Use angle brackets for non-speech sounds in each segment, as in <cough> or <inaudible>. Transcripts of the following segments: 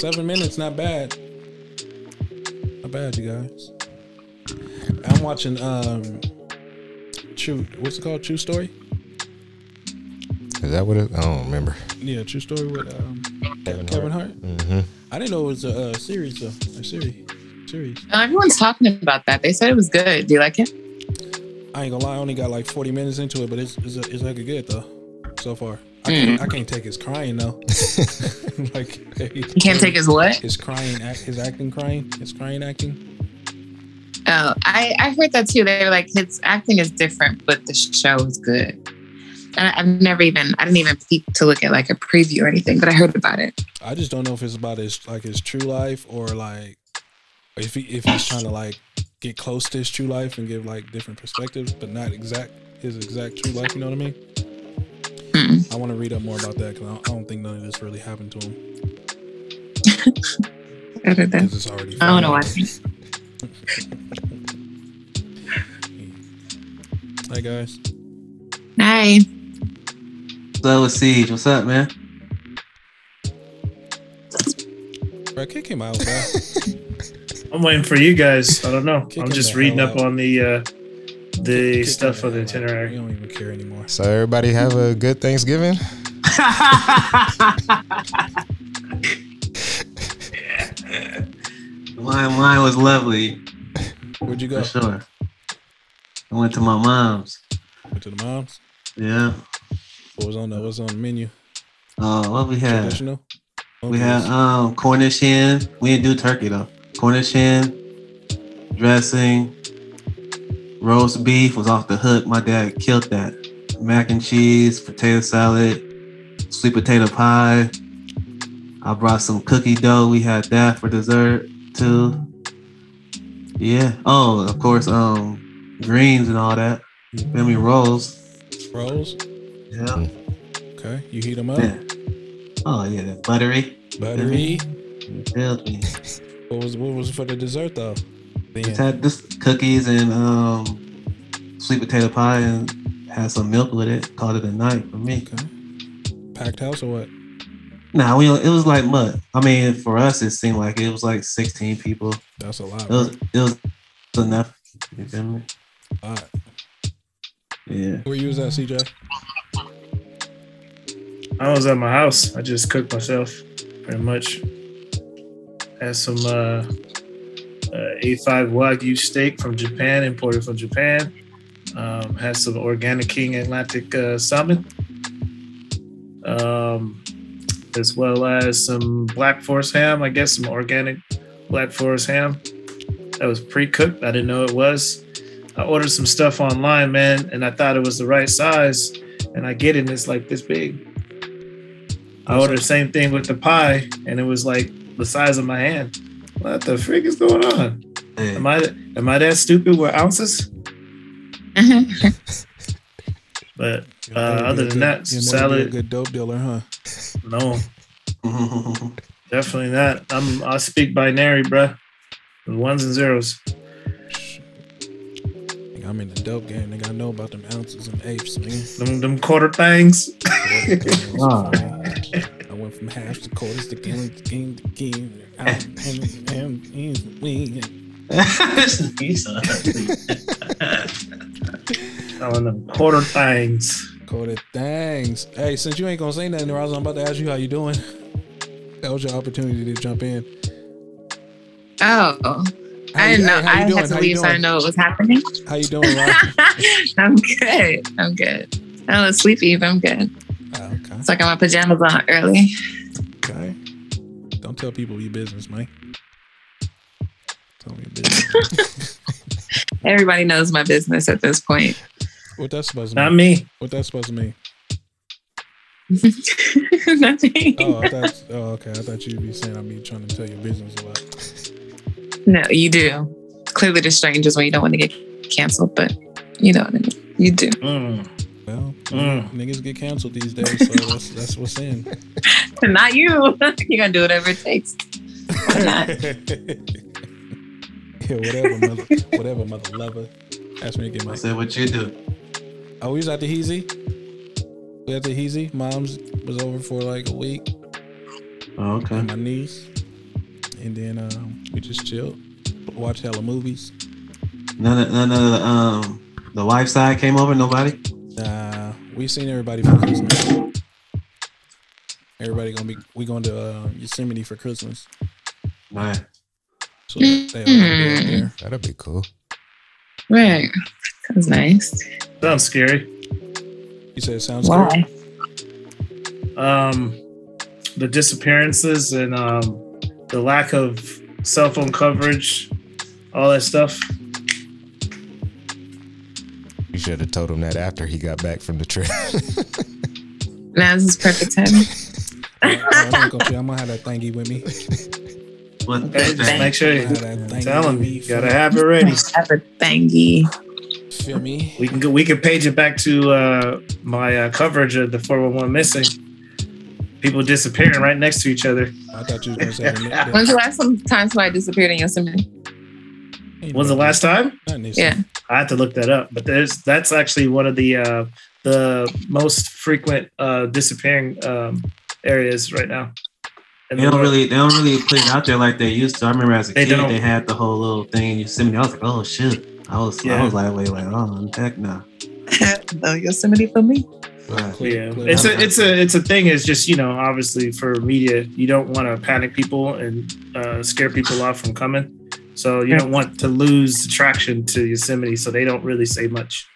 Seven minutes, not bad. Not bad, you guys. I'm watching um True what's it called? True Story? Is that what it? I don't remember. Yeah, True Story with um Kevin Kevin Hart. Mm-hmm. I didn't know it was a, uh series though. A series. Series. Everyone's talking about that. They said it was good. Do you like it? I ain't gonna lie, I only got like 40 minutes into it, but it's it's, it's like good though so far. I can't, hmm. I can't take his crying though. <laughs> <laughs> like you can't take his what? His crying, act, his acting, crying, his crying acting. Oh, I I heard that too. They were like his acting is different, but the show is good. And I- I've never even I didn't even peek to look at like a preview or anything, but I heard about it. I just don't know if it's about his like his true life or like if he if he's trying to like get close to his true life and give like different perspectives, but not exact his exact true life. You know what I mean? Mm. I want to read up more about that because I, don't- I don't think none of this really happened to him. <laughs> I heard that. 'cause it's already. I don't know filmed. why. Hi <laughs> guys. Hi. What's up with Siege? What's up, man? Bro, kick him out, bro. <laughs> I'm waiting for you guys. I don't know. Kick I'm just reading up out. on the uh, the stuff for the itinerary. out. We don't even care anymore. So everybody have a good Thanksgiving. <laughs> Mine, mine was lovely Where'd you go? for sure. I went to my mom's. Went to the moms. Yeah. What was on the What's on the menu? Uh, what we had? Traditional. We had um Cornish hen. We didn't do turkey though. Cornish hen, dressing, roast beef was off the hook. My dad killed that. Mac and cheese, potato salad, sweet potato pie. I brought some cookie dough. We had that for dessert too. Yeah. Oh, of course, um, greens and all that. Feel me? Rolls. rolls. Yeah. Okay, you heat them up. Yeah. Oh yeah, that buttery. Buttery. Me? What was what was for the dessert though? Just had this cookies and um sweet potato pie and had some milk with it. Called it a night for me. okay. Packed house or what? Nah, we it was like mud. I mean, for us, it seemed like it was like 16 people. That's a lot. It was it was enough. You feel me? A lot. Yeah. Where you was at, CJ? I was at my house. I just cooked myself, pretty much. Had some uh, A5 Wagyu steak from Japan, imported from Japan. Um, had some organic King Atlantic uh, salmon, um, as well as some Black Forest ham. I guess some organic Black Forest ham that was pre-cooked. I didn't know it was. I ordered some stuff online, man, and I thought it was the right size, and I get it, and it's like this big. I ordered the same thing with the pie, and it was like the size of my hand. What the freak is going on? Hey, Am I am I that stupid with ounces? But Uh, other than good- that, you'll never a salad- good dope dealer, huh? no, <laughs> definitely not. I'm I speak binary, bruh. Ones and zeros. I'm in the dope game. Nigga, I know about them ounces and apes, man. Them them quarter things. <laughs> Wow. I went from half to quarters to gallons to game to game. Ugly. <laughs> On them quarter things. quarter thanks. Hey, since you ain't gonna say nothing, Roz, I'm about to ask you how you doing. That was your opportunity to jump in. Oh, How I didn't know. hey, how you I doing? had to How leave so I know what was happening. How you doing, Roz? <laughs> I'm good. I'm good. I'm a little sleepy, but I'm good. Oh, okay. It's like I got my pajamas on early. Okay. Don't tell people your business, man. Tell me your business. <laughs> Everybody knows my business at this point. what that's supposed to mean? Not me. What that's supposed to mean? <laughs> Nothing. Oh, I thought. Oh, okay. I thought you'd be saying I'd be trying to tell your business a lot. No, you do. Clearly, to strangers when you don't want to get canceled, but you know what I mean. You do. Mm. Well, Mm. niggas get canceled these days, so that's that's what's in. <laughs> Not you. <laughs> You're gonna do whatever it takes. <laughs> Yeah, whatever, mother, whatever, mother lover. Ask me to get I my. said, what you do? Oh, we was at the Heezy. We at the Heezy. Mom's was over for like a week. Oh, okay. And my niece. and then um, we just chilled, watched hella movies. None of none of the um the wife side came over. Nobody. Nah, we seen everybody for Christmas. Everybody gonna be we going to uh, Yosemite for Christmas. Right. So they all gonna be out there. That'd be cool. Right. Sounds nice. Sounds scary. You said it sounds scary. Why? Um, the disappearances and um, the lack of cell phone coverage, all that stuff. You should have told him that after he got back from the trip. <laughs> Now this is perfect time. I, I ain't gonna, I'm gonna have that thingy with me. What? Okay, just make sure you gonna have that thingy tell him me. you gotta have it ready. Have a thingy. Feel me? We can go. We can page it back to uh, my uh, coverage of the 411 missing. People disappearing right next to each other. I thought you was gonna say the, <laughs> the, When's the last some- time somebody disappeared in Yosemite? When's the last time? Yeah. I had to look that up, but there's that's actually one of the uh, the most frequent uh, disappearing um, areas right now. And They don't really they don't really put it out there like they used to. I remember as a They kid don't. they had the whole little thing in Yosemite. I was like, oh shit. I was I was like, wait, like, oh heck no. no <laughs> Yosemite for me. Right. Clear- Yeah, it's a it's a it's a thing. Is just you know obviously for media, you don't want to panic people and uh, scare people off from coming. So you don't want to lose traction to Yosemite. So they don't really say much.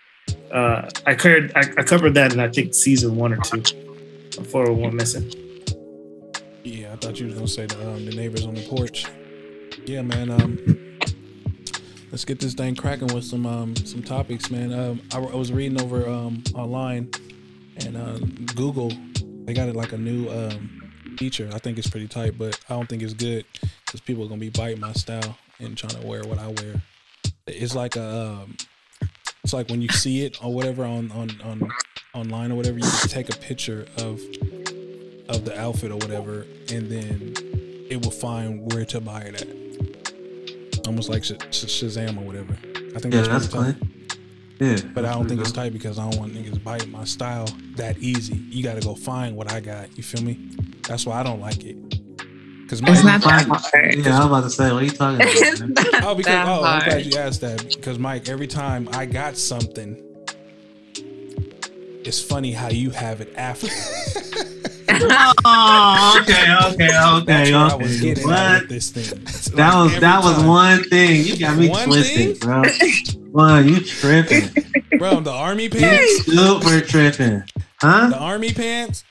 Uh, I covered I, I covered that in I think season one or two. of 401 missing. Yeah, I thought you was gonna say the, um, the neighbors on the porch. Yeah, man. Um, let's get this thing cracking with some um some topics, man. Um, I, I was reading over um online, and uh, Google they got it like a new um feature. I think it's pretty tight, but I don't think it's good because people are gonna be biting my style and trying to wear what I wear. It's like a um, it's like when you see it or whatever on on on online or whatever, you take a picture of of the outfit or whatever, and then it will find where to buy it at. Almost like Sh- Sh- Shazam or whatever. I think Yeah, that's, that's tight. Yeah. But I don't think it's tight because I don't want niggas biting my style that easy. You got to go find what I got. You feel me? That's why I don't like it. Cause It's not that hard. Yeah, I was about to say, what are you talking about? <laughs> oh, because that oh, I'm glad you asked that because Mike, every time I got something, it's funny how you have it after. oh, <laughs> okay, okay, okay, where I was okay. getting What? this thing. It's That like was every that was one thing. You got me One twisted, thing? bro. <laughs> One, you tripping. bro. The army pants, You Super tripping. Huh? The army pants.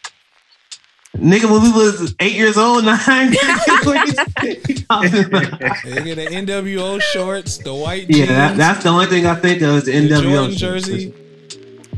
Nigga, when we was eight years old, <laughs> nine. <laughs> what you? They get the NWO shorts, the white yeah, jeans, that, that's the only thing I think of is the the NWO Jordan jersey.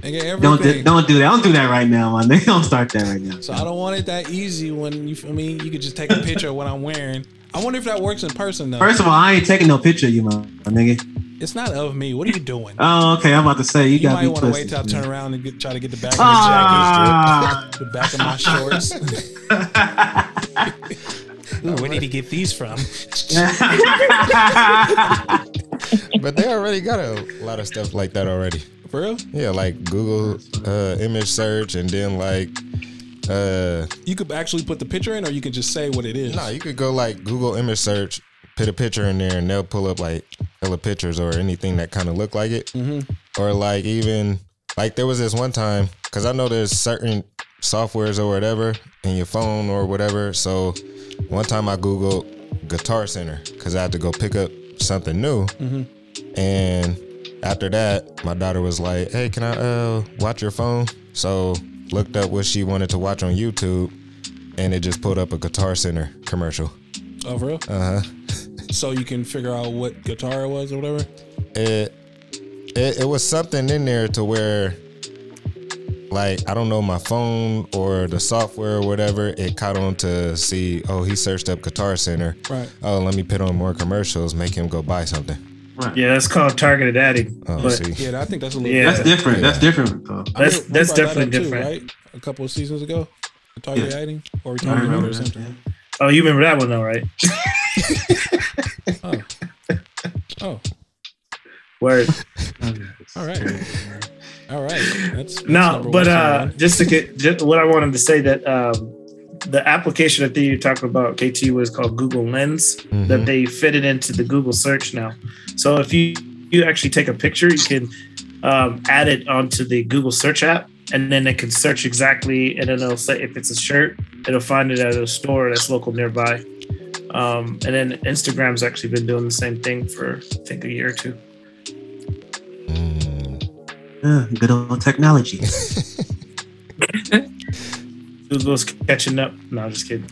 They get everything. Don't do, don't do that. Don't do that right now, man. They <laughs> don't start that right now. So I don't want it that easy when you feel me. You could just take a picture of what I'm wearing. I wonder if that works in person though. First of all, I ain't taking no picture of you, my, my nigga. It's not of me. What are you doing? Oh, okay. I'm about to say you, you got might me want to wait till I turn around and get, try to get the back of Ah. the jacket, the back of my shorts. <laughs> Ooh, where did he get these from? <laughs> But they already got a lot of stuff like that already. For real? Yeah, like Google uh, image search, and then like, uh, You could actually put the picture in, or you could just say what it is. no, you could go like Google image search, put a picture in there, and they'll pull up like hella pictures or anything that kind of look like it, Mhm. or like even like there was this one time because I know there's certain softwares or whatever in your phone or whatever. So one time I googled Guitar Center because I had to go pick up something new, Mhm. and after that, my daughter was like, "Hey, can I uh watch your phone?" So looked up what she wanted to watch on YouTube, and it just pulled up a Guitar Center commercial. Oh, for real? Uh huh. So you can figure out what guitar it was or whatever. It, it it was something in there to where, like, I don't know, my phone or the software or whatever, it caught on to see. Oh, he searched up Guitar Center. Right. Oh, let me put on more commercials, make him go buy something. Yeah, that's called targeted adding. Oh, but see. Yeah, I think that's a little. Yeah. That's different. That's different. Though. I That's- mean, that's brought that up definitely too, different. right? A couple of seasons ago, targeted target Yeah. adding, or we I talking about it remember or something. yeah. oh, you remember that one though, right? <laughs> Oh, oh, <laughs> Word. all right, all right. That's, that's No, but uh, just to get just what I wanted to say that um, the application I think you're talking about, KT, was called Google Lens. Mhm. That they fitted into the Google search now. So if you you actually take a picture, you can um, add it onto the Google search app, and then it can search exactly, and then it'll say if it's a shirt, it'll find it at a store that's local nearby. Um, and then Instagram's actually been doing the same thing for I think a year or two. Mm. Yeah, good old technology. <laughs> Google's catching up. No, I'm just kidding.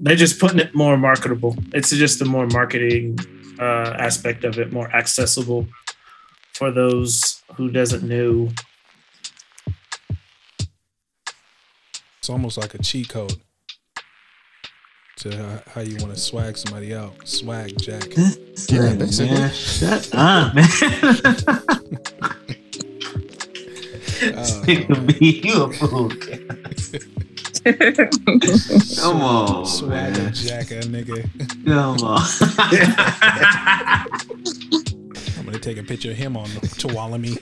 They're just putting it more marketable. It's just a more marketing uh, aspect of it, more accessible for those who doesn't know. It's almost like a cheat code to how, how you want to swag somebody out. Swag Jack. This Yeah, basically. man. Shut up, man. <laughs> Oh, Nigga, be you a fool. Come on, <laughs> Swag man. Jack, nigga. Come on. <laughs> I'm gonna take a picture of him on the Tuolumne.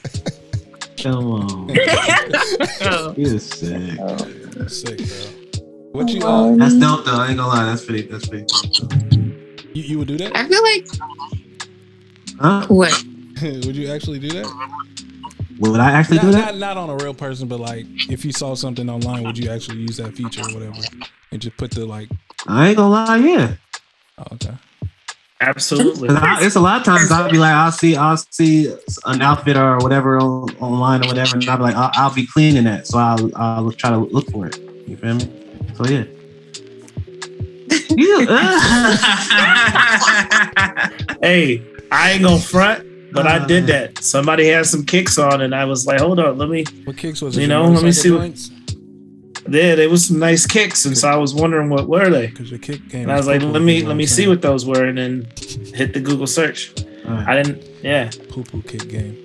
Come on. You're sick. Sick, bro. What you uh, That's dope though. I ain't gonna lie. That's pretty. That's pretty. Dope. you, you would do that? I feel like Huh? what? would you actually do that? Would I actually Not, do that? not, not on a real person, but like if you saw something online, would you actually use that feature or whatever and just put the like? I ain't gonna lie. Yeah. Oh, okay. Absolutely. I, it's a lot of times I'll be like, I'll see, I'll see an outfit or whatever on, online or whatever, and I'll be like, I'll, I'll be cleaning that, so I'll, I'll try to look for it. You feel me? So yeah. <laughs> You, <laughs> hey, I ain't gonna front, but I oh, did that. Somebody had some kicks on, and I was like, "Hold on, let me." What kicks was it? You Your know, let me see what- joints? Yeah, there was some nice kicks, and so I was wondering what were they. Because your kick game. And I was like, let me let I'm me see what those were, and then hit the Google search. Alright. I didn't. Yeah. poo poo kick game.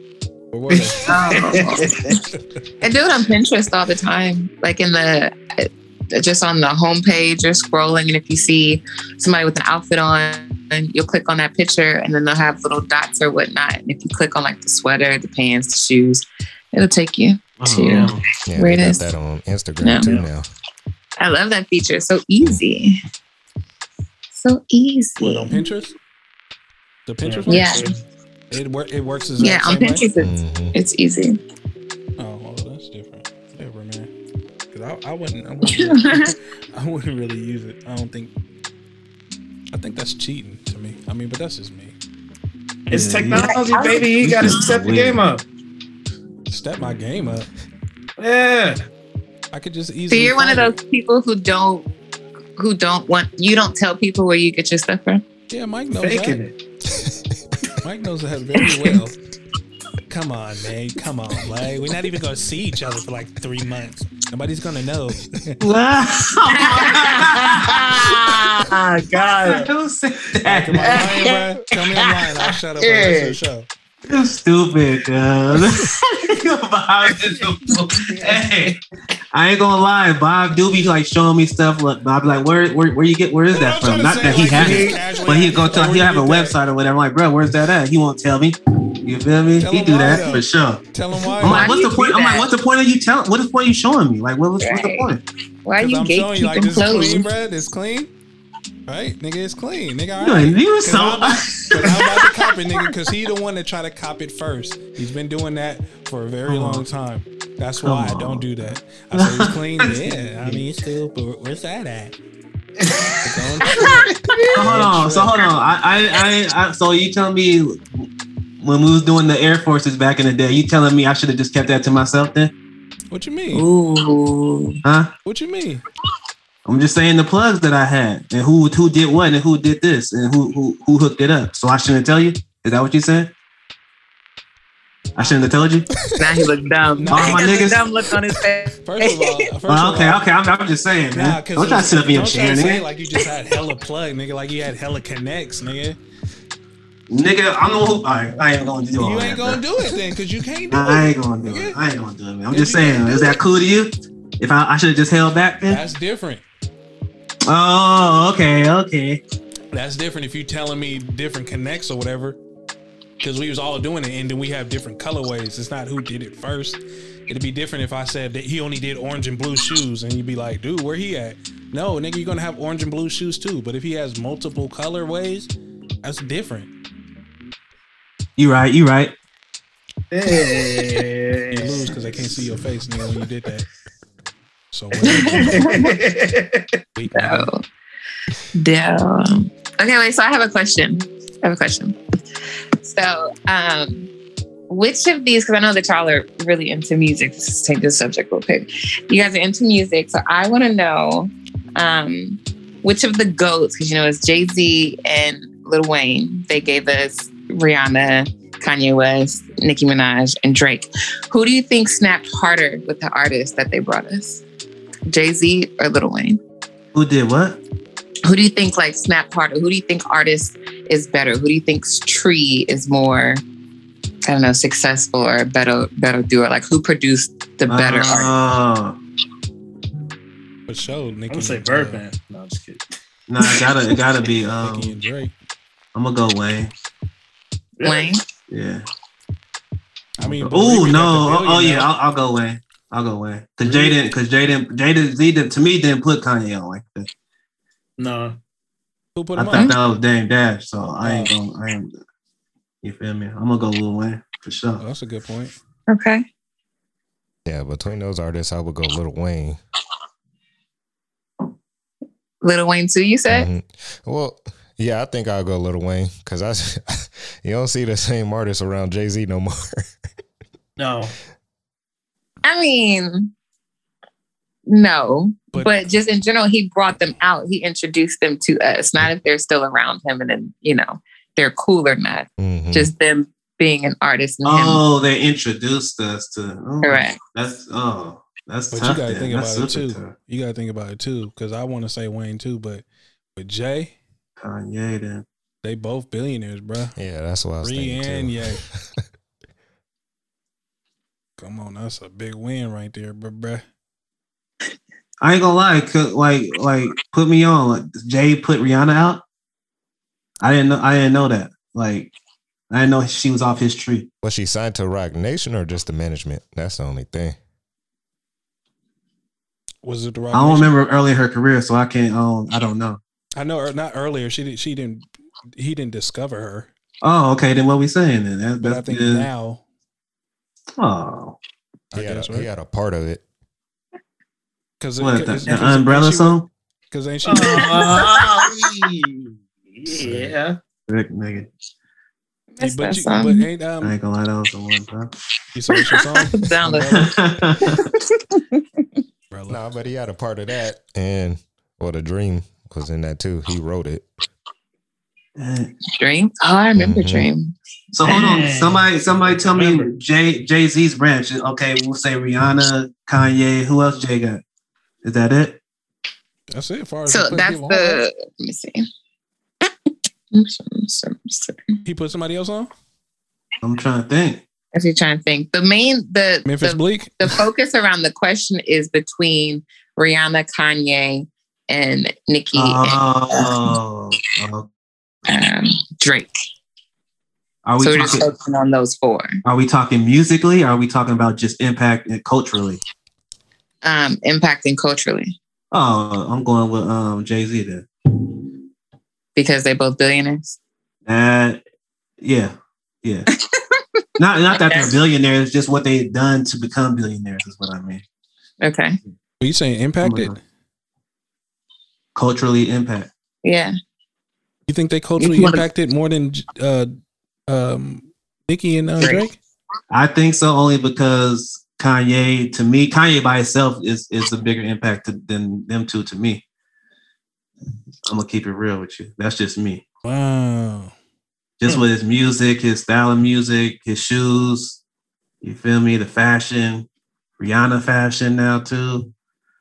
What were they? <laughs> Oh. <laughs> I do it on Pinterest all the time. Like in the uh, just on the homepage, you're scrolling, and if you see somebody with an outfit on, and you'll click on that picture, and then they'll have little dots or whatnot. And if you click on like the sweater, the pants, the shoes, it'll take you. Oh, Yeah. Yeah, Where they it got that on Instagram Yeah. too now. I love that feature. It's so easy. So easy. What on Pinterest? The Pinterest one? Yeah. It work. It works as Yeah, on Pinterest, it's, Mhm. it's easy. Oh, well, that's different. Whatever, man. Because I, I wouldn't. I wouldn't, <laughs> I wouldn't really use it. I don't think. I think that's cheating to me. I mean, but that's just me. It's Yeah, technology, you- baby. You got to step the game up. Step my game up. Yeah. I could just easily. So you're one of find those people who don't who don't want you don't tell people where you get your stuff from. Yeah, Mike knows Faking that. it. <laughs> Mike knows that very well. Come on, man. Come on, like we're not even gonna see each other for like three months. Nobody's gonna know. <laughs> God. Don't say Am I that. lying, bro? Tell me I'm lying. I'll shut up for the the show. You're stupid, cuz. <laughs> Bob is a hey, I ain't gonna lie. Bob do be like showing me stuff. Look, Bob like, where, where, where you get, where is that from? Not to that he like, has it, but he ask go me, to, where he you have a get that? website or whatever. I'm like, bro, where's that at? He won't tell me. You feel me? Tell he do that though. for sure. Tell him why. I'm like, do what's the point? do I'm like, that? what's the point of you telling? What is the point of you showing me? Like, what was, what's the point? Why are you I'm showing you like gatekeeping is clean, clothes? bro. This clean. Right? Nigga, it's clean. Nigga, all You, right. you Cause so. I'm about, <laughs> cause I'm about to cop it, nigga, because he the one that try to cop it first. He's been doing that for a very Come on. long time. That's Come why I don't do that. I say it's <laughs> clean. Yeah, I mean, it's still, but where's that at? It's <laughs> on. So hold on. So hold on. I, I, I, I, so you telling me when we was doing the Air Forces back in the day, you telling me I should have just kept that to myself then? What you mean? Ooh. Huh? What you mean? I'm just saying the plugs that I had and who who did what and who did this and who who who hooked it up. So I shouldn't tell you. Is that what you said? I shouldn't have told you. <laughs> Now he look dumb. All my niggas- dumb look on his <laughs> face. First of all, <laughs> first Oh, of okay, all, okay. I'm, I'm just saying, man. Nah, don't try to sit up in your chair, to say it nigga. like you just had hella plug, nigga. Like you had hella connects, nigga. nigga, I'm the one who. All right, I ain't gonna do it. You that. ain't gonna bro. do it then, cause you can't do I it. I ain't gonna do nigga. it. I ain't gonna do it, man. I'm If just saying. Is that cool to you? If I, I should have just held back then? That's different. Oh, okay, okay. That's different if you're telling me different connects or whatever. because we was all doing it, and then we have different colorways. It's not who did it first. It'd be different if I said that he only did orange and blue shoes, and you'd be like, dude, where he at? No, nigga, you're gonna have orange and blue shoes too. But if he has multiple colorways, that's different. You right. You right. Hey. You lose because I can't see your face, nigga, when you did that. So nigga. So, damn. Okay, wait. So I have a question. I have a question. So, um, which of these? Because I know that y'all are really into music. Let's take this subject real quick. You guys are into music, so I want to know um, which of the goats? Because you know it's Jay Z and Lil Wayne. They gave us Rihanna, Kanye West, Nicki Minaj, and Drake. Who do you think snapped harder with the artists that they brought us? Jay Z or Lil Wayne? Who did what? who do you think like snapped harder? Who do you think artist is better? Who do you think's tree is more, I don't know, successful or better better doer? Like who produced the better art? Uh, For sure, Nicki. I'm gonna say and, Birdman. No, I'm just kidding. nah, it gotta it gotta be. Uh, Um, Nicki and Drake. I'm gonna go Wayne. Wayne? Yeah. I mean, Oh no! the Oh, oh, billion yeah. I'll, I'll go Wayne. I'll go Wayne. Cause Jaden, cause Jaden, Jaden Z didn't to me didn't put Kanye on like that. No. Who put I him thought that was Dame Dash, so I ain't Oh. gonna. I ain't. You feel me? I'm gonna go Lil Wayne for Oh, sure. that's a good point. Okay. Yeah, between those artists, I would go Little Wayne. Little Wayne too, you said? Mhm. Well, yeah, I think I'll go Little Wayne because I <laughs> you don't see the same artists around Jay Z no more. <laughs> No. I mean, no. But- But, just in general, he brought them out. He introduced them to us. Not if they're still around him and then, you know, they're cool or not. Mhm. Just them being an artist and him. Oh, they introduced us to. Oh, Correct. That's oh, that's But tough. you gotta then. think That's about it too. tough. You gotta think about it too, because I want to say Wayne too, but with Jay, Kanye then. they both billionaires, bruh. yeah, that's what I was Ree thinking and too. Ye. <laughs> Come on, that's a big win right there, bruh. bruh. I ain't gonna lie, like like put me on. Like Jay put Rihanna out. I didn't know. I didn't know that. Like I didn't know she was off his tree. Was she signed to Roc Nation or just the management? That's the only thing. Was it the Roc I don't Nation? remember early in her career, so I can't. Um, I don't know. I know, not earlier. She didn't. She didn't. He didn't discover her, Oh, okay. Then what we saying then? That, but I think good. now. Oh, I He, had, guess a, he had a part of it. Because what the, the umbrella song? Because ain't she? Oh, yeah. Rick, nigga. Missed but, you, but ain't I um. ain't gonna lie, that was the one time. You saw your song? Down the- Umbrella. Umbrella. Nah, but he had a part of that, and well, the dream was in that too. He wrote it. Dream? Oh, I remember Mhm. Dream. So hold on, somebody, somebody tell me Jay Jay Z's branch. Okay, we'll say Rihanna, Kanye. Who else Jay got? Is that it? That's it. Far as So that's people on. the, let me see. He put somebody else on. I'm trying to think. If you're trying to think, the main, the, Memphis the, Bleek. the focus around the question is between Rihanna, Kanye, and Nicki Oh, oh. and um, Drake. are we So we're just talking? focusing on those four. Are we talking musically? Or are we talking about just impact and culturally? Um, impacting culturally Oh, I'm going with um Jay Z then. because they're both billionaires. Uh, yeah, yeah. <laughs> not not that they're billionaires, just what they've done to become billionaires is what I mean. Okay. Are you saying impacted? Culturally impact. Yeah. You think they culturally impacted more than uh, um, Nicki and uh, Drake. Drake? I think so only because Kanye, to me, Kanye by itself is is a bigger impact to, than them two to me. I'm gonna keep it real with you. That's just me. Wow. Just Hmm. with his music, his style of music, his shoes. You feel me? The fashion, Rihanna fashion now too.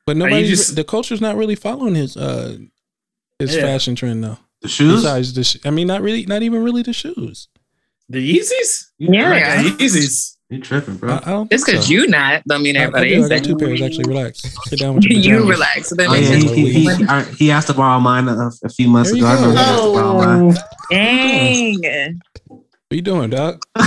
But you nobody, just- the culture's not really following his uh his Yeah. fashion trend though. The shoes. Besides the, sh- I mean, not really, not even really the shoes. The Yeezys? Yeah. Like yeah. the Yeezys. You tripping, bro? I don't Just think because so. you not, don't mean I, I, everybody do, I got two pairs. Actually, relax. Sit down <laughs> with your you pajamas. relax. So then Oh, yeah, he, he, he, he asked to borrow mine a, a few months There you ago. I remember he asked to borrow oh, mine. Dang. What you doing, Doc? <laughs> <laughs>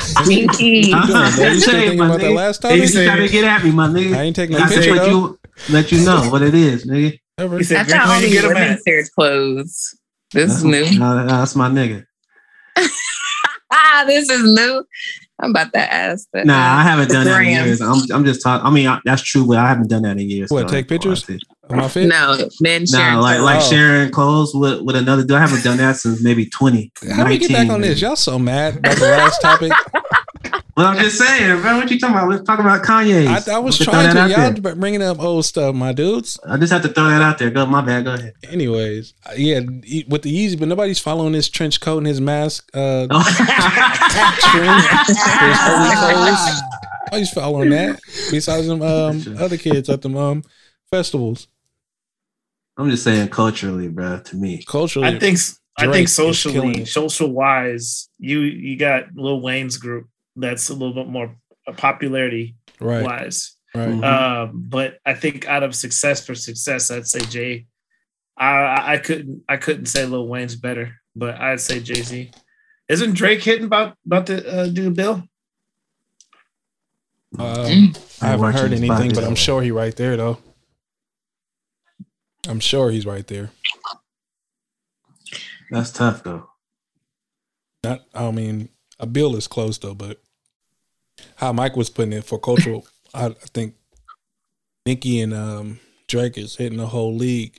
Sneaky. What you doing, bro? You still thinking my about that nigga. last He topic? said- trying to get at me, my nigga. I ain't taking no I said picture let you let you know what it is, nigga. Ever. He said, That's "Greg, how where only get 'em women at?" clothes. This That's, is new. Nah, nah, that's my nigga. <laughs> This is new. I'm about to ask that. Nah, I haven't done that in years. I'm, I'm just talking. I mean, I, that's true, but I haven't done that in years. What, take pictures? Of my fit? No, men sharing. like like Oh. sharing clothes with, with another dude. I haven't done that since maybe 20. How do we get back 19, on this? Y'all so mad about the last topic. <laughs> Well, I'm just saying, bro. What you talking about? Let's talk about Kanye. I, I was Throw trying to. out Y'all there. bringing up old stuff, my dudes. I just have to throw that out there. Go, my bad. Go ahead. Anyways, uh, yeah, with the Yeezy, but nobody's following his trench coat and his mask. Uh, trend. His holy clothes. Nobody's following that. Besides them um, <laughs> other kids at the um, festivals. I'm just saying culturally, bro. To me, Culturally, I think I think socially, social wise, you you got Lil Wayne's group that's a little bit more popularity right, wise. right. Mhm. Um, but I think out of success for success, I'd say Jay. I I I couldn't I couldn't say Lil Wayne's better, but I'd say Jay Z. Isn't Drake hitting about about to uh, do a bill? Um, I haven't heard anything, but I'm sure he's right there, though. I'm sure he's right there. That's tough though. Not, I mean, a bill is close though, but how Mike was putting it for cultural, I, I think Nicki and um, Drake is hitting the whole league,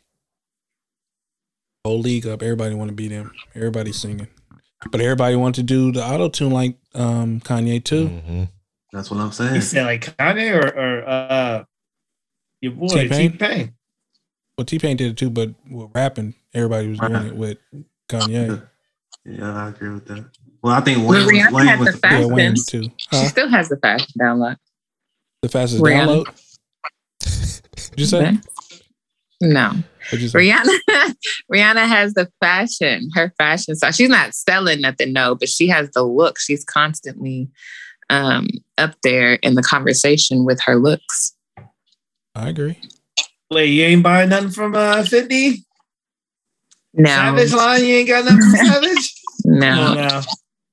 whole league up. Everybody want to be them. Everybody's singing, but everybody want to do the auto tune like um, Kanye too. Mhm. That's what I'm saying. You saying. said like Kanye or or uh, your boy T Pain. Well, T Pain did it too, but with rapping, everybody was doing <laughs> it with Kanye. Yeah, I agree with that. Well, I think Well, Wayne was, Rihanna Wayne had was the the fact- Yeah, Fashion. Wayne too. She still has the fashion download. The fastest Rihanna. download. <laughs> Did you say? No. You say? Rihanna <laughs> Rihanna has the fashion, her fashion style. She's not selling nothing, no, but she has the look. She's constantly um up there in the conversation with her looks. I agree. Wait, you ain't buying nothing from uh Fenty? No, Savage line, you ain't got nothing from <laughs> Savage? no. No, no.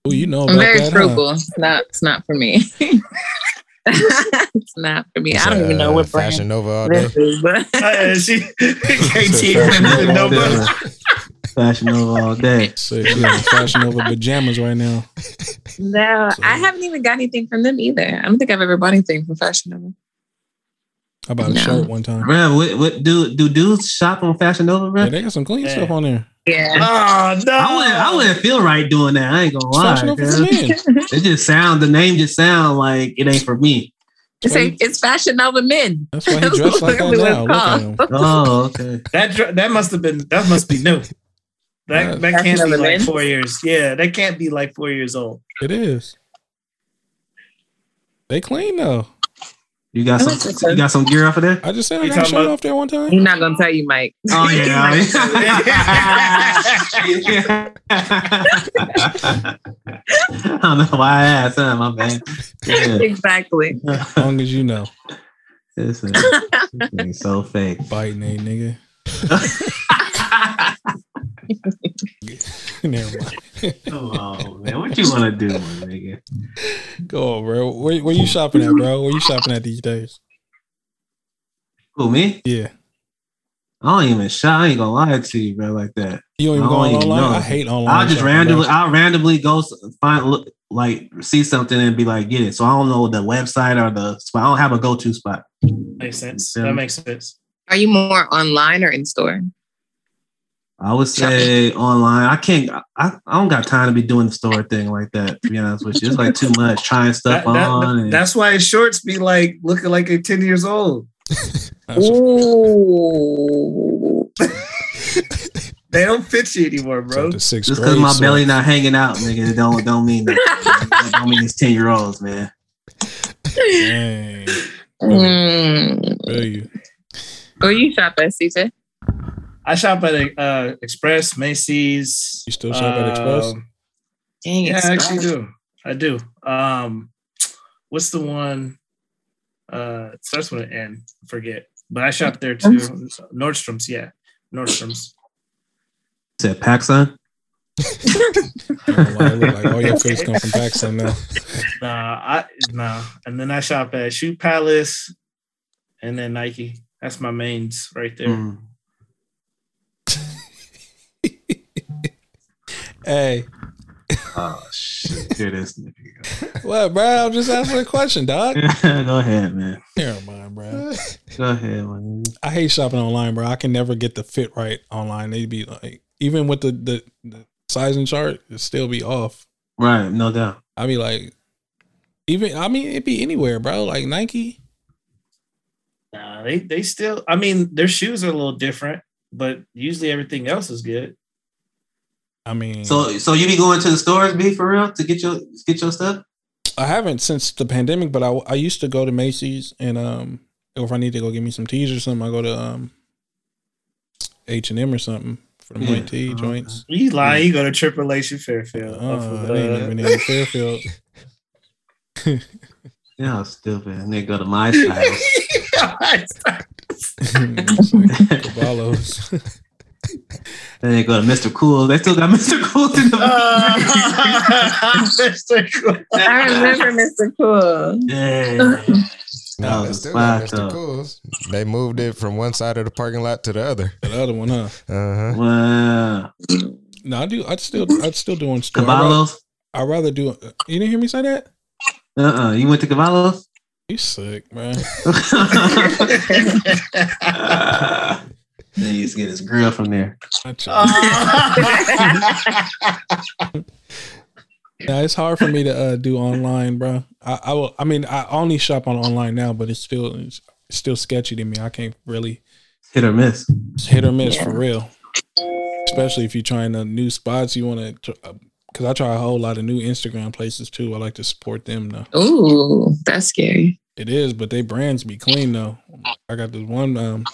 Oh, you know I'm about very that, huh? frugal. It's not it's not for me. <laughs> it's not for me. I don't even know Uh, what Fashion brand Nova all day. this is, but <laughs> Uh, she <laughs> KT Fashion Nova all day. Fashion Nova all day. So she's in Fashion Nova pajamas right now. no, So- I haven't even got anything from them either. I don't think I've ever bought anything from Fashion Nova. I bought a shirt one time. Bro, what, what do do dudes shop on Fashion Nova, bro? Yeah, they got some clean Yeah. stuff on there. Yeah. Oh no! I wouldn't, I wouldn't feel right doing that. I ain't gonna It's lie. Fashion Nova cuz. for men. It just sound the name just sound like it ain't for me. It's, a, it's Fashion Nova men. That's why he <laughs> dressed like that That's what it's now. Look at him. Oh, okay. That that must have been that must be new. That that can't be like man. four years. Yeah, that can't be like four years old. It is. They clean though. You got some that. you got some gear off of there? I just said I You got a talking about- off there one time. He's not gonna tell you, Mike. Oh yeah. <laughs> <laughs> I don't know why I asked, huh, my man. Yeah. exactly. As <laughs> long as you know. This is, so fake. Biting a nigga. <laughs> Never mind. Come on, man. What you want to do, my nigga? Go on, bro. Where, where you shopping at, bro? Where you shopping at these days? Who, me? Yeah. I don't even shop. I ain't gonna lie to you, bro, like that. You don't even I go don't even online. know. I hate online. I'll just shopping, randomly, bro. I'll randomly go find, look, like, see something and be like, get it. So I don't know the website or the spot. I don't have a go-to spot. Makes sense. Yeah. That makes sense. Are you more online or in store? I would say online. I can't. I, I don't got time to be doing the store thing like that. To be honest with you, it's like too much trying stuff That- that- on. and- that's why his shorts be like looking like they're ten years old. <laughs> Ooh. <laughs> They don't fit you anymore, bro. just because my so- belly not hanging out, nigga, it don't don't mean that. That don't mean it's ten year olds, man. Dang. Mm. Feel you. Where you shop at, CJ? I shop at uh, Express, Macy's. You still shop at Express? um, Dang Yeah, it. I actually do. I do. Um, what's the one? Uh, it starts with an N. I forget. But I shop there too. Nordstrom's, yeah. Nordstrom's. Said PacSun. I don't know why it look like all your face come from Pakistan now. <laughs> Nah, I nah. And then I shop at Shoe Palace and then Nike. That's my mains right there. Mm. Hey, <laughs> Oh shit! Here this nigga. <laughs> what, bro? I'm just asking a question, dog. go. <laughs> go ahead, man. Never mind, bro. Go ahead, man. I hate shopping online, bro. I can never get the fit right online. They'd be like, even with the the, the sizing chart, it still be off. Right, no doubt. I be like, even I mean, it'd be anywhere, bro. Like Nike. Nah, they they still. I mean, their shoes are a little different, but usually everything else is good. I mean, So, so you be going to the stores, be for real, to get your get your stuff? I haven't since the pandemic, but I I used to go to Macy's and um, if I need to go get me some teas or something, I go to um, H and M or something for the Yeah. white tee Oh, joints. You lying? You go to Triple H in Fairfield. Uh, off of, I ain't even in Fairfield. <laughs> <laughs> Yeah, stupid. And they go to my <laughs> style. Caballos. Then they go to Mr. Cool. They still got Mr. Cool in the <laughs> Uh, Mr. Cool. I remember Mr. Cool. Yeah. <laughs> No, That they still a got Mr. though. Cools. They moved it from one side of the parking lot to the other. the other one, huh? Uh huh. Wow. No, I do. I'd still. I'd still doing store. I'd rather, Caballos? I'd rather do. You didn't hear me say that? Uh-uh. You went to Caballos? You sick, man. <laughs> then he used to get his grill from there. I. Uh, <laughs> Yeah, it's hard for me to uh, do online, bro. I, I will. I mean, I only shop on online now, but it's still it's still sketchy to me. I can't really Hit or miss. it's hit or miss Yeah. for real. Especially if you're trying to new spots, you want to. Because I try a whole lot of new Instagram places too. I like to support them though. Ooh, that's scary. It is, but they brands be clean though. I got this one um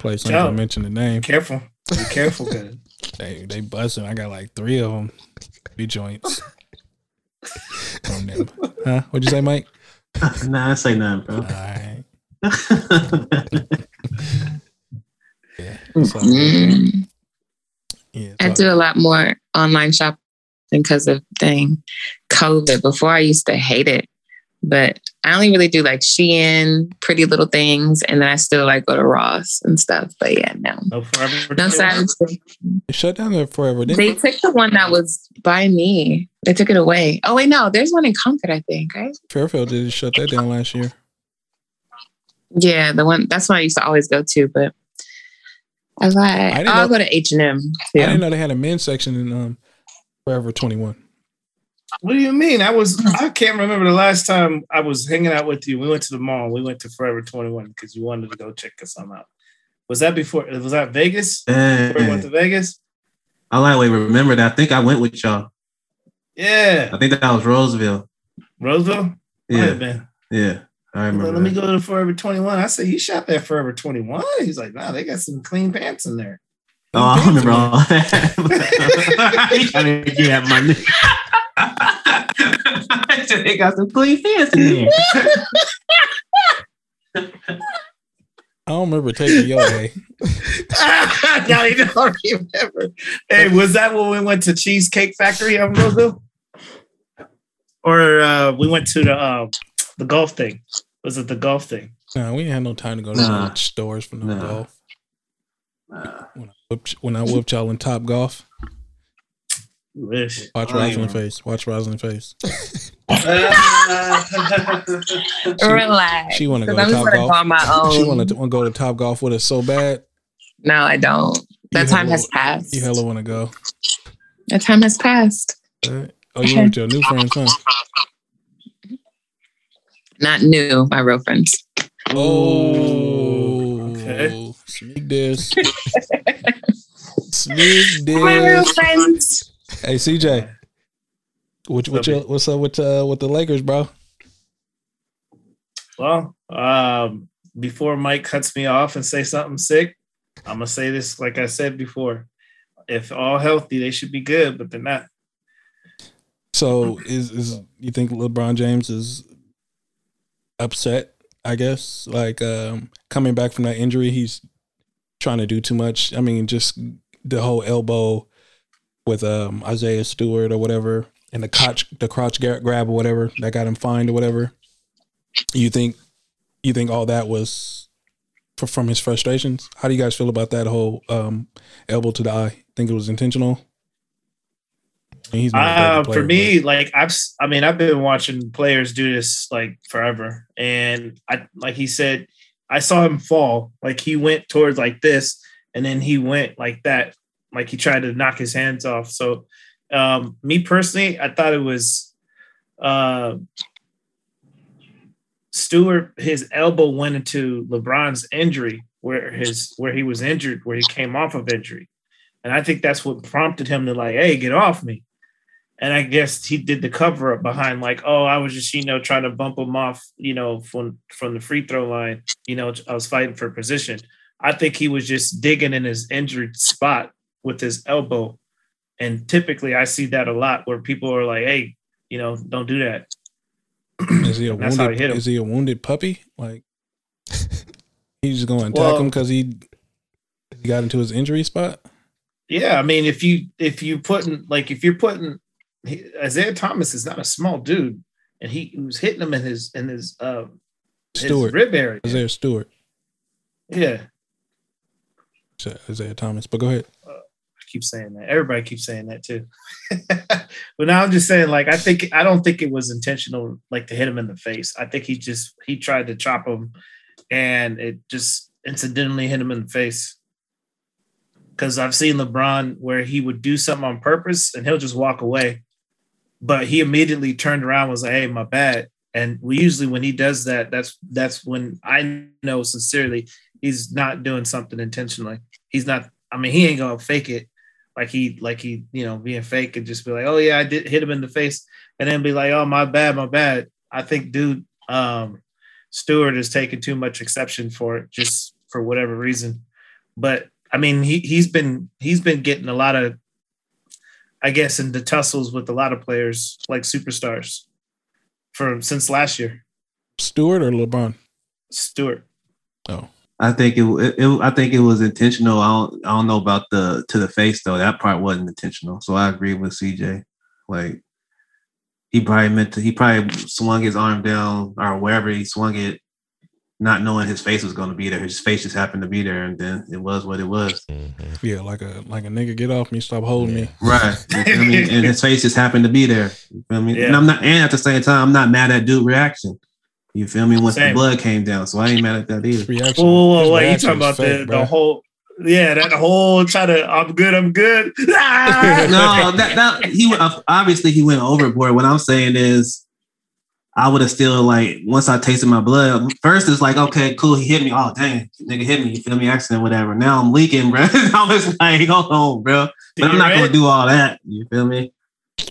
place. I'm not Joe. gonna mention the name. careful. Be careful, cause <laughs> They they busting. I got like three of them. Three joints. From them. Huh? What'd you say, Mike? <laughs> nah, I say nothing, bro. right. <laughs> Yeah. It's all. Yeah. I do a lot more online shopping because of thing COVID. Before I used to hate it, but I only really do like Shein, Pretty Little Things, and then I still like go to Ross and stuff. But yeah, no, no forever. no Savage. It shut down there forever. Didn't They it? took the one that was by me. They took it away. Oh wait, no, there's one in Concord, I think, right? Fairfield did shut that down last year. Yeah, the one that's one I used to always go to, but I I like I'll know- go to H and M I didn't know they had a men's section in um Forever 21. What do you mean? I was. Hmm. I can't remember the last time I was hanging out with you. We went to the mall. We went to Forever Twenty One because you wanted to go check us out. Was that before? Was that Vegas? Before we went to Dang. Vegas. I like remember that. I think I went with y'all. Yeah, I think that was Roseville. Roseville. Yeah, have yeah. I remember. Let me that. go to Forever 21. I said, you shop at Forever 21? He's like, nah, they got some clean pants in there. Oh, I remember all that. <laughs> Trying to get money. <laughs> they got some clean pants in there. <laughs> I don't remember taking your day. <laughs> now you don't remember. Hey, was that when we went to Cheesecake Factory on Roseville? Or uh, we went to the uh, the golf thing? Was it the golf thing? Nah, we ain't had no time to go to Nah. no stores for no Nah. golf. Nah. When I whooped, when I whipped y'all in Top Golf, You Wish. watch I ain't Rosalind face. Watch Rosalind face. <laughs> Relax. She wanna go 'Cause to Top Golf. go on my own. She to wanna go to Top Golf with us so bad. No, I don't. That You time hella- has passed. You hella want to go. That time has passed. Right? Oh, you with your new friends, huh? Not new, my real friends. Oh, okay. Sneak this. <laughs> Sneak My real this. friends. Hey, CJ. What, what your, what's up with uh, with the Lakers, bro? Well, um, before Mike cuts me off and say something sick, I'm gonna say this like I said before. If all healthy, they should be good, but they're not. So is is you think LeBron James is upset? I guess like um, coming back from that injury, he's trying to do too much. I mean, just the whole elbow, with um Isaiah Stewart or whatever, and the crotch the crotch grab or whatever that got him fined or whatever. You think you think all that was from his frustrations? How do you guys feel about that whole um elbow to the eye? Think it was intentional? He's not a very Uh, good for player, me, like I've, I mean, I've been watching players do this like forever, and I, like he said, I saw him fall. Like he went towards like this, and then he went like that, like he tried to knock his hands off. So, um, me personally, I thought it was, uh, Stewart. His elbow went into LeBron's injury, where his where he was injured, where he came off of injury, and I think that's what prompted him to like, hey, get off me. And I guess he did the cover up behind like, oh, I was just, you know, trying to bump him off, you know, from from the free throw line. You know, I was fighting for position. I think he was just digging in his injured spot with his elbow. And typically I see that a lot where people are like, hey, you know, don't do that. <clears throat> Is he a That's how he wounded? hit him. Is he a wounded puppy? Like <laughs> he's just going to attack Well- him because he he got into his injury spot. Yeah, I mean, if you if you putting like if you're putting he, Isaiah Thomas is not a small dude, and he, he was hitting him in his in his uh his Stewart, rib area. Isaiah Stewart, Yeah, Isaiah Thomas. But go ahead. I keep saying that. Everybody keeps saying that too. <laughs> but now I'm just saying, like, I think I don't think it was intentional, like to hit him in the face. I think he just he tried to chop him, and it just incidentally hit him in the face. Because I've seen LeBron where he would do something on purpose and he'll just walk away, but he immediately turned around was like, "Hey, my bad." And we usually when he does that, that's that's when I know sincerely he's not doing something intentionally. He's not. I mean, he ain't gonna fake it like he like he you know being fake and just be like, oh yeah, I did hit him in the face, and then be like, oh my bad, my bad. I think dude, um, Stewart is taking too much exception for it just for whatever reason. But I mean, he he's been he's been getting a lot of, I guess, in the tussles with a lot of players like superstars from since last year. Stewart or LeBron? Stewart. Oh, I think it, it, it- I think it was intentional. I don't I don't know about the to the face though. That part wasn't intentional. So I agree with CJ. Like he probably meant to. He probably swung his arm down or wherever he swung it, not knowing his face was going to be there. His face just happened to be there, and then it was what it was. Mhm. yeah, like a like a nigga, get off me, stop holding me. Right. You feel me? and his face just happened to be there. You feel me? Yeah. And I'm not. And at the same time, I'm not mad at dude reaction. You feel me? Once the blood came down, so I ain't mad at that either. His reaction. Whoa, whoa, whoa, wait, you talking was about the, fake, the bruh. whole yeah, that whole try to I'm good, I'm good. Ah! <laughs> <laughs> no, that that he obviously he went overboard. What I'm saying is, I would have still like once I tasted my blood. First, it's like okay, cool, he hit me. Oh dang, nigga hit me. You feel me? Accident, whatever. Now I'm leaking, bro. <laughs> I was like, hold on, bro. Did But I'm you not gonna do all that. You feel me?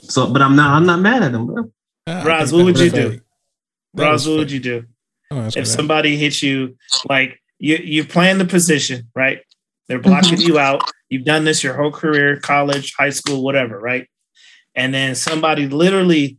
So, but I'm not. I'm not mad at him, bro. I Roz, what would was you do? Fake. That Roz, what would you do Oh, if somebody hits you? Like you, you're playing the position, right? They're blocking you out. You've done this your whole career, college, high school, whatever, right? And then somebody literally,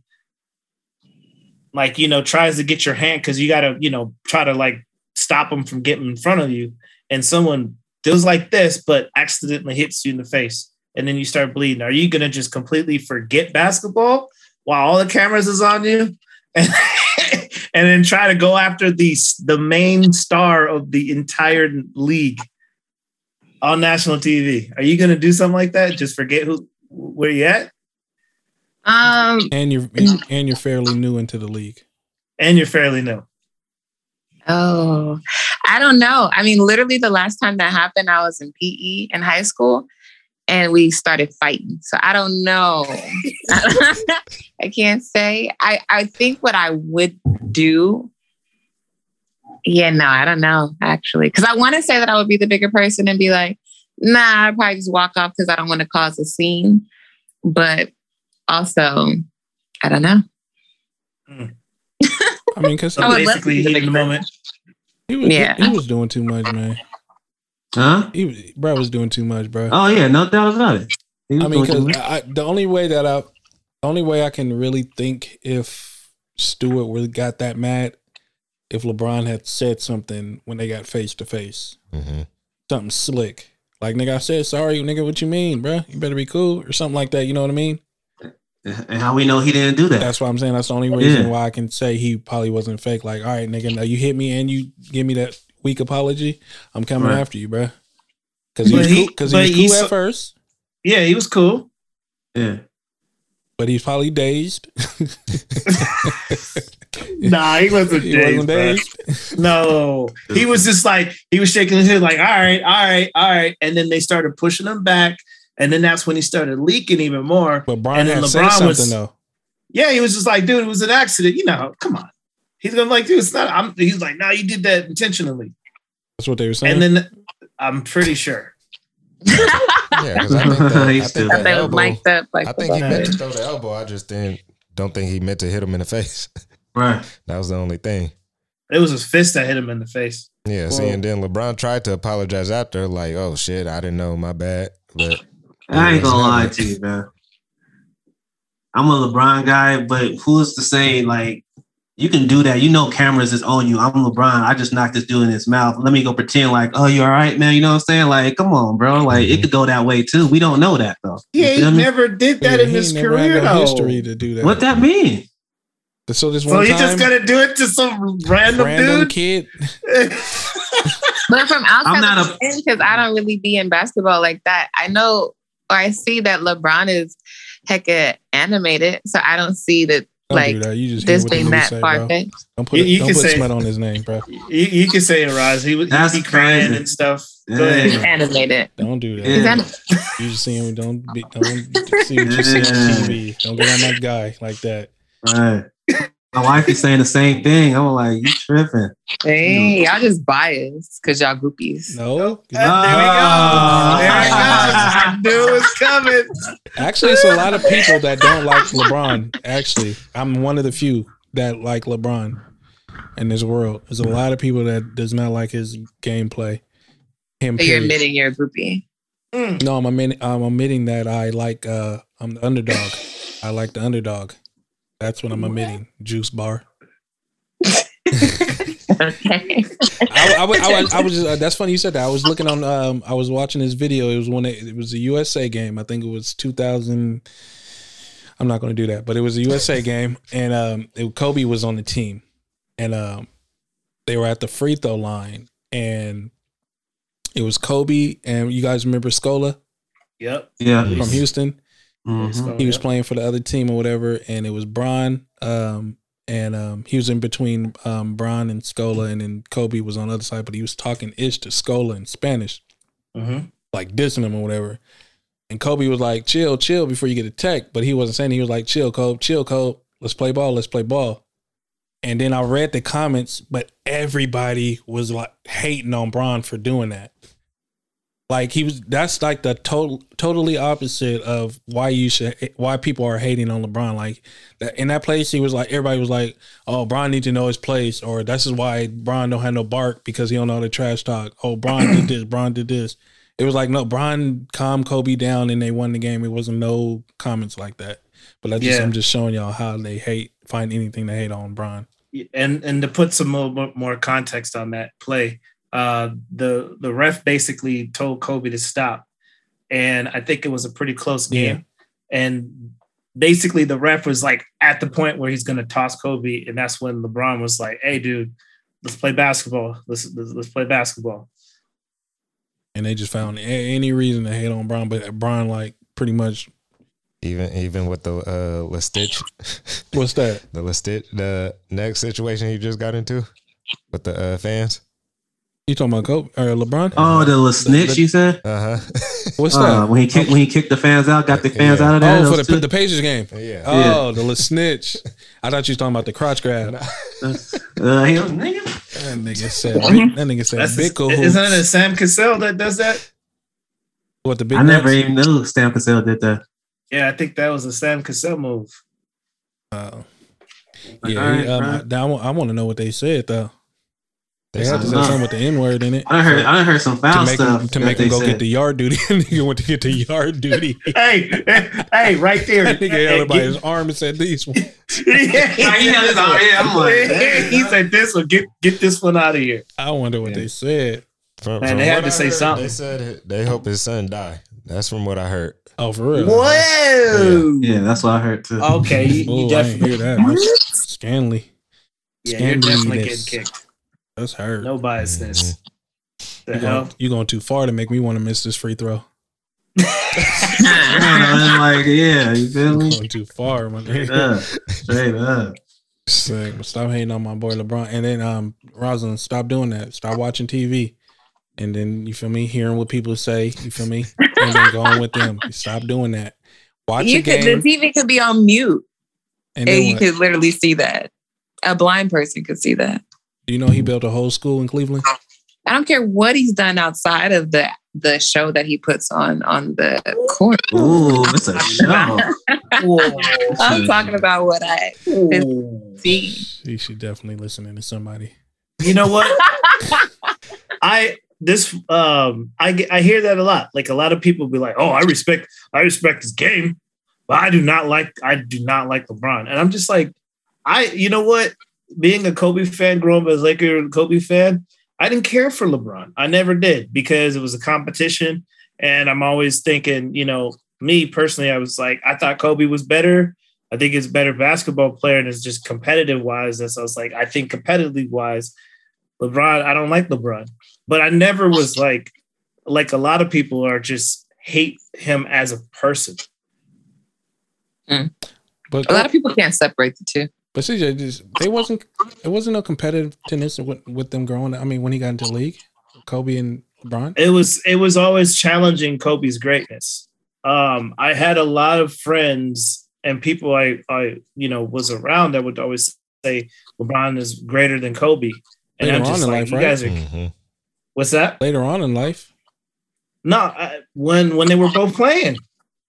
like you know, tries to get your hand because you got to, you know, try to like stop them from getting in front of you, and someone does like this, but accidentally hits you in the face, and then you start bleeding. Are you gonna just completely forget basketball while all the cameras is on you? <laughs> and, and then try to go after the the main star of the entire league on national TV. Are you going to do something like that? Just forget who where you at, Um, And you're and you're fairly new into the league. and you're fairly new. oh, I don't know. I mean, literally the last time that happened, I was in PE in high school and we started fighting. So I don't know. <laughs> I can't say. I, I think what I would do. Yeah, no, I don't know actually. Because I want to say that I would be the bigger person and be like, nah, I'd probably just walk off because I don't want to cause a scene. But also, I don't know. Hmm. <laughs> I mean, because So I would love to basically, be the heat big in the moment. he was Yeah. he, was doing too much, man. Huh? He was, bro was doing too much, bro. Oh yeah, no doubt about it. Was I mean, because the only way that I, the only way I can really think if Stewart really got that mad, if LeBron had said something when they got face to face, Mhm. something slick, Like nigga, I said sorry, nigga. What you mean, bruh? You better be cool or something like that. You know what I mean? And how we know he didn't do that? That's why I'm saying that's the only reason Yeah. why I can say he probably wasn't fake. Like, all right, nigga, now you hit me and you give me that weak apology. I'm coming Right. after you, bruh. Because he But was he- cool. Because he but was he cool at first, Yeah, he was cool. yeah. but he's probably dazed. <laughs> Nah, he wasn't <laughs> he dazed, wasn't dazed. No, he was just like he was shaking his head, like, all right, all right, all right. And then they started pushing him back, and then that's when he started leaking even more. But Brian And then had said LeBron something was- though. Yeah, he was just like, dude, it was an accident. You know, come on. He's gonna like, dude, it's not. I'm. He's like, no, you did that intentionally. That's what they were saying. And then I'm pretty sure. <laughs> Yeah, because I think, that, <laughs> I think that elbow, mic'd like I think he meant to throw the elbow. I just didn't don't think he meant to hit him in the face. <laughs> Right. that was the only thing. It was his fist that hit him in the face. Yeah, see, and then LeBron tried to apologize after, like, "Oh shit, I didn't know, my bad." But I ain't gonna lie it's to you, man. I'm a LeBron guy, but who's to say like you can do that? You know, cameras is on you. I'm LeBron. I just knocked this dude in his mouth. Let me go pretend like, oh, you're all right, man? You know what I'm saying? Like, come on, bro. Like, it mm-hmm. could go that way too. We don't know that though. You Yeah, he feel me? never did that Yeah, in his career, though. history to do that. What that mean? So this So one he time, just gonna do it to some random, random dude. kid. <laughs> But from outside I'm not of because I don't really be in basketball like that. I know or I see that LeBron is hecka animated, so I don't see that Don't like do that. You just this what the being movie that far fetched. Don't put You- you don't can put say- smut on his name, bro. you, you can say it, Roz. He was he crying and stuff. Go Yeah. He's ahead. animated. Don't do that. Yeah. You just see him. Don't be. Don't see what you see on TV. Don't get on that guy like that. Right. My wife is saying the same thing. I'm like, you tripping? Hey, y'all just biased because y'all groupies. No. there we go. There it Ah. goes. I knew it was coming. Actually, it's a lot of people that don't like LeBron. Actually, I'm one of the few that like LeBron in this world. There's a lot of people that does not like his gameplay. Him. So you're period. admitting you're a groupie. Mm. No, I'm admitting, I'm admitting that I like. uh I'm the underdog. I like the underdog. That's what I'm admitting. Juice bar. <laughs> Okay. I, I, would- I, I was just, uh, that's funny you said that. I was looking on, um, I was watching this video. It was when it, it was a USA game. I think it was 2000. I'm not going to do that, but it was a USA <laughs> game, and um, it, Kobe was on the team, and um, they were at the free throw line, and it was Kobe, and you guys remember Scola Yep. Yeah. from Houston. Mhm. He was playing for the other team or whatever, and it was Bron, um, and um, he was in between um, Bron and Scola, and then Kobe was on the other side, but he was talking ish to Scola in Spanish, Mhm. like dissing him or whatever. And Kobe was like, "Chill, chill," before you get a tech, but he wasn't saying. He was like, "Chill, Kobe, chill, Kobe. Let's play ball. Let's play ball." And then I read the comments, but everybody was like hating on Bron for doing that. Like he was that's like the total totally opposite of why you should why people are hating on LeBron. Like that in that place he was like everybody was like, Oh, Bron needs to know his place, or this is why Bron don't have no bark because he don't know the trash talk. Oh, Bron did this, Bron did this. It was like no, Bron calmed Kobe down and they won the game. It wasn't no comments like that. But I just Yeah. I'm just showing y'all how they hate find anything to hate on Bron. and and to put some more, more context on that play, uh, the the ref basically told Kobe to stop, and I think it was a pretty close game. And basically, the ref was like at the point where he's going to toss Kobe, and that's when LeBron was like, "Hey, dude, let's play basketball. Let's let's, let's play basketball." And they just found a- any reason to hate on Bron, but Bron like pretty much even even with the uh La Stitch, what's that? <laughs> the La Stitch, the next situation he just got into with the uh, fans. You talking about Kobe or LeBron? Oh, the little snitch the- you said? Uh huh. <laughs> What's Uh, that? when he kicked when he kicked the fans out, got the fans Yeah. out of there. Oh, for the two- the Pacers game. yeah. Oh, the little snitch. I thought you was talking about the crotch grab. uh, he was, nigga. That nigga said. That nigga said That's big cool. isn't it Sam Cassell that does that? What the big? I never nuts? even knew Sam Cassell did that. Yeah, I think that was a Sam Cassell move. Oh. Like, yeah, all right, he, um, bro. I, I, I want to know what they said though. They They had to say something with the N word in it I done heard I done heard some foul to make stuff him, to make him go said. get the yard duty. <laughs> nigga went to get the yard duty. <laughs> hey, hey, right there. <laughs> That nigga Hey, held it by his arm and said, "These." ones." yeah, he had his arm, yeah, I'm like, he said this one. Get get this one out of here. I wonder what Yeah. they said. From, Man, from they had to I say heard, something. They said they hope his son die. That's from what I heard. Oh, for real? Whoa. Yeah, that's what I heard too. Okay, you, you I didn't definitely. hear that. That's Scanley. Yeah, you're definitely getting kicked. That's hurt. No biasness. The you hell? going, you going too far to make me want to miss this free throw. <laughs> Yeah, like, yeah, you feel me? Going too far, my Straight nigga. up. Straight up. Sick. Stop hating on my boy LeBron. And then um Rosalind, stop doing that. Stop watching TV. And then you feel me, hearing what people say, you feel me? And then going with them. Stop doing that. Watch you a could game. the TV could be on mute, and and you what? could literally see that. A blind person could see that. You know he built a whole school in Cleveland? I don't care what he's done outside of the the show that he puts on on the court. Ooh, it's a <laughs> show. I'm talking about what I see. He should definitely listening to somebody. You know what? <laughs> I this um I I hear that a lot. Like a lot of people be like, "Oh, I respect I respect his game, but I do not like I do not like LeBron." And I'm just like, I you know what? Being a Kobe fan, growing up as a Laker and Kobe fan, I didn't care for LeBron. I never did because it was a competition, and I'm always thinking, you know, me personally, I was like, I thought Kobe was better. I think he's a better basketball player, and it's just competitive wise. And so I was like, I think competitively wise, LeBron, I don't like LeBron. But I never was like, like a lot of people are just hate him as a person. Mm. But A lot of people can't separate the two. But CJ just they wasn't it wasn't no competitiveness with, with them growing. I mean, when he got into the league, Kobe and LeBron. It was it was always challenging Kobe's greatness. Um, I had a lot of friends and people I I you know was around that would always say LeBron is greater than Kobe. And Later I'm on just in like, life, you right? guys are Mhm. what's that? Later on in life, No, I, when when they were both playing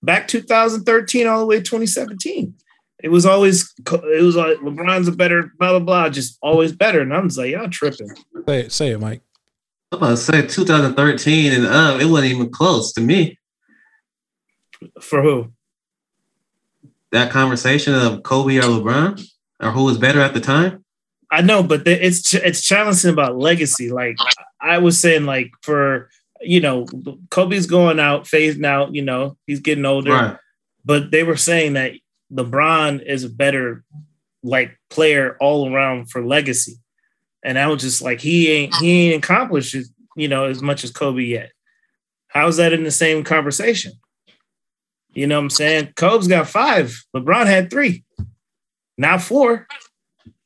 back 2013 all the way to 2017. It was always it was like LeBron's a better blah blah blah, just always better. And I'm just like, y'all tripping. say it, say it, Mike. I'm about to say 2013 and up, it wasn't even close to me. For who? That conversation of Kobe or LeBron, or who was better at the time. I know, but the, it's ch- it's challenging about legacy. Like I was saying, like for you know, Kobe's going out, phasing out. You know, he's getting older. Right. But they were saying that LeBron is a better like player all around for legacy, and I was just like, he ain't he ain't accomplished you know as much as Kobe yet. How's that in the same conversation? You know what I'm saying? Kobe's got five. LeBron had three. Now four.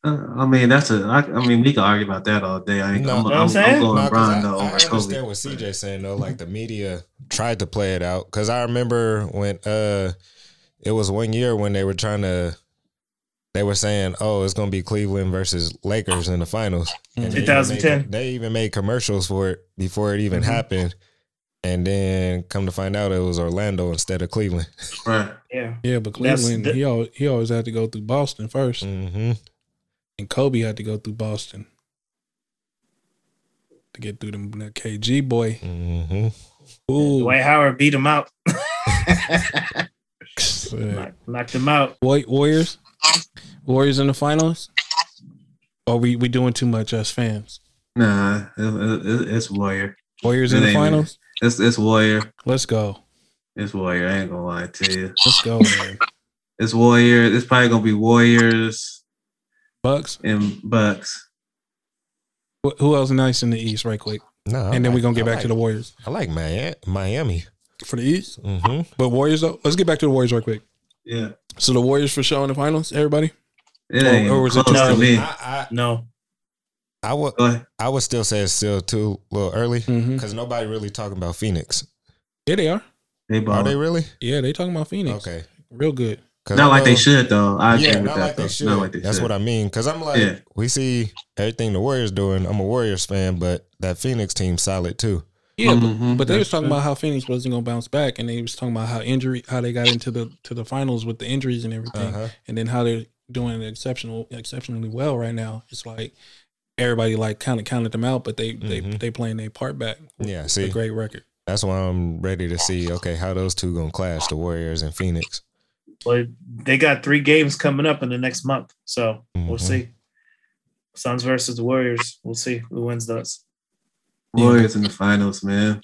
Uh, I mean, that's a. I, I mean, we can argue about that all day. I ain't, No. I'm, Know what I'm, I'm I'm, saying? going No, 'cause LeBron I, though I over Kobe. understand what CJ's saying though. Like the media tried to play it out because I remember when uh it was one year when they were trying to they were saying, "Oh, it's gonna be Cleveland versus Lakers in the finals." And they even 2010. made- They even made commercials for it before it even Mhm. happened, and then come to find out it was Orlando instead of Cleveland. Right. Yeah. Yeah, but Cleveland, the- he always, he always had to go through Boston first, hmm and Kobe had to go through Boston to get through them that KG boy. hmm Ooh, Dwight Howard beat him out. <laughs> <laughs> sick. knocked, knocked him out. White Warriors, Warriors in the finals. Or we we doing too much as fans? Nah, it, it, it's Warrior. Warriors It in the ain't- finals. It's it's Warrior. Let's go. It's Warrior. I ain't gonna lie to you. Let's go, man. It's Warrior. It's probably gonna be Warriors Bucks. and Bucks. Who else nice in the East, right quick, No, and then we're gonna get back to the Warriors I like Miami. Miami. for the East. hmm But Warriors, though, let's get back to the Warriors right quick. Yeah. So the Warriors for sure in the finals. Everybody. It Or- ain't or was it close too to me. I, No. I, I would I would still say it's still too little early Mm-hmm. because nobody really talking about Phoenix. Yeah, they are. They Are ball. they really? Yeah, they talking about Phoenix. Okay. real good. Not I like they should though. I agree Yeah, with not that. like they should. Not like they That's should. what I mean. Because I'm like, Yeah. we see everything the Warriors doing. I'm a Warriors fan, but that Phoenix team solid too. Yeah, Mhm, but, but they was talking true. about how Phoenix wasn't gonna bounce back, and they was talking about how injury, how they got into the to the finals with the injuries and everything, Uh-huh. and then how they're doing exceptional, exceptionally well right now. It's like everybody like kind of counted them out, but they they Mhm. they playing their part back. with Yeah, a see, great record. that's why I'm ready to see. Okay, how those two gonna clash, the Warriors and Phoenix. But they got three games coming up in the next month. So we'll Mhm. see. Suns versus the Warriors. We'll see who wins those. Warriors in the finals, man.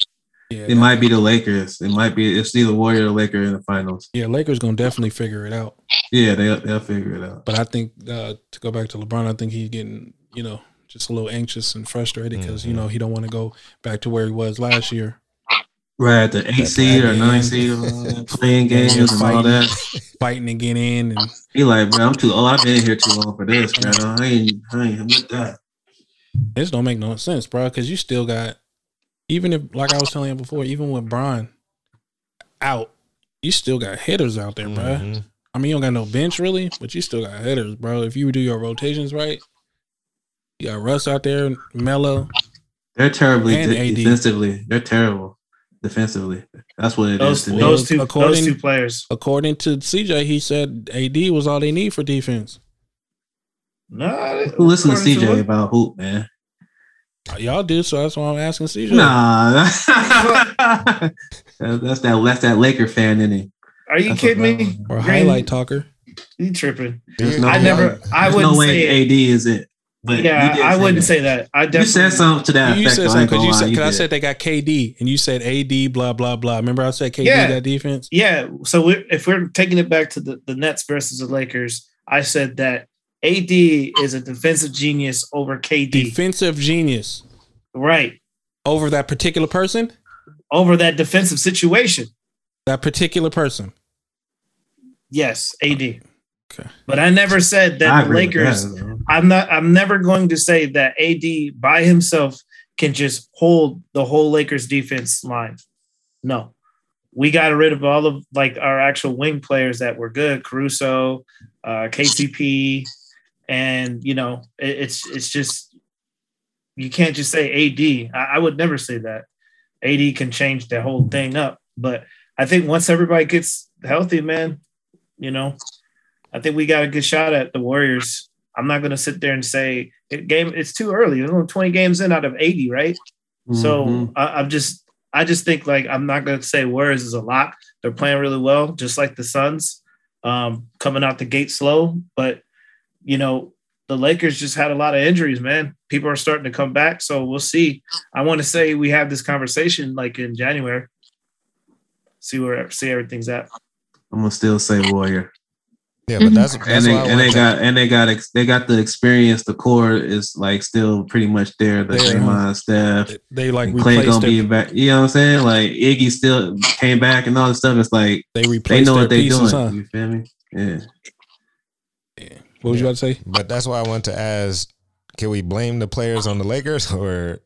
Yeah, It might be the Lakers. It might be it's either Warrior or Laker in the finals. yeah, Lakers gonna definitely figure it out. Yeah, they'll they'll figure it out. But I think uh, to go back to LeBron, I think he's getting you know just a little anxious and frustrated because you know he don't want to go back to where he was last year. Right, the eight seed or nine seed, <laughs> and all that, playing games and all <laughs> that. fighting to get in, and He like, bro, I'm too old. I've been here too long for this, man. I ain't, I ain't with that. This don't make no sense, bro. Because you still got, even if like I was telling you before, even with Bron out, you still got hitters out there, bro. Mhm. I mean, you don't got no bench really, but you still got hitters, bro. If you do your rotations right, you got Russ out there, Mello. They're terribly And de- AD. defensively. They're terrible defensively. That's what it is Those to me. those two According- those two players. According to CJ, he said AD was all they need for defense. No, Who listen to CJ what- about hoop, man? Uh, y'all do, so that's why I'm asking CJ. Nah, <laughs> that's that that's that Laker fan in it. Are you That's kidding me? Or Green, highlight talker. You tripping? There's no I way- never. I there's wouldn't no way say. AD is it. But yeah, did I wouldn't that. say that. I You said something to that You effect. said something because you said you because I said they got KD and you said AD blah blah blah. Remember I said KD Yeah. that defense. Yeah. So we're, if we're taking it back to the, the Nets versus the Lakers, I said that AD is a defensive genius over KD. Defensive genius right. over that particular person. Over that defensive situation. That particular person. Yes, AD. Okay. But I never said I that the Lakers. that. I'm not. I'm never going to say that AD by himself can just hold the whole Lakers defense line. No, we got rid of all of like our actual wing players that were good, Caruso, uh, KCP, and you know it, it's it's just you can't just say AD. I, I would never say that. AD can change the whole thing up, but I think once everybody gets healthy, man, you know, I think we got a good shot at the Warriors. I'm not going to sit there and say it game. It's too early. There's only 20 games in out of 80, right? So Mhm. I, I'm just, I just think like I'm not going to say Warriors is a lock. They're playing really well, just like the Suns, um, coming out the gate slow. But you know, the Lakers just had a lot of injuries, man. People are starting to come back, so we'll see. I want to say we have this conversation like in January. See where see everything's at. I'm gonna still say Warrior. Yeah, but that's, that's and they and they got and they got ex, they got the experience. The core is like still pretty much there. The Yeah. Draymond, Steph, They, they like and Clay gonna be back. You know what I'm saying? Like Iggy still came back and all this stuff. It's like they they know their what they're doing. huh? You feel me? Yeah. What was you about to say? But that's why I want to ask: Can we blame the players on the Lakers, <laughs> or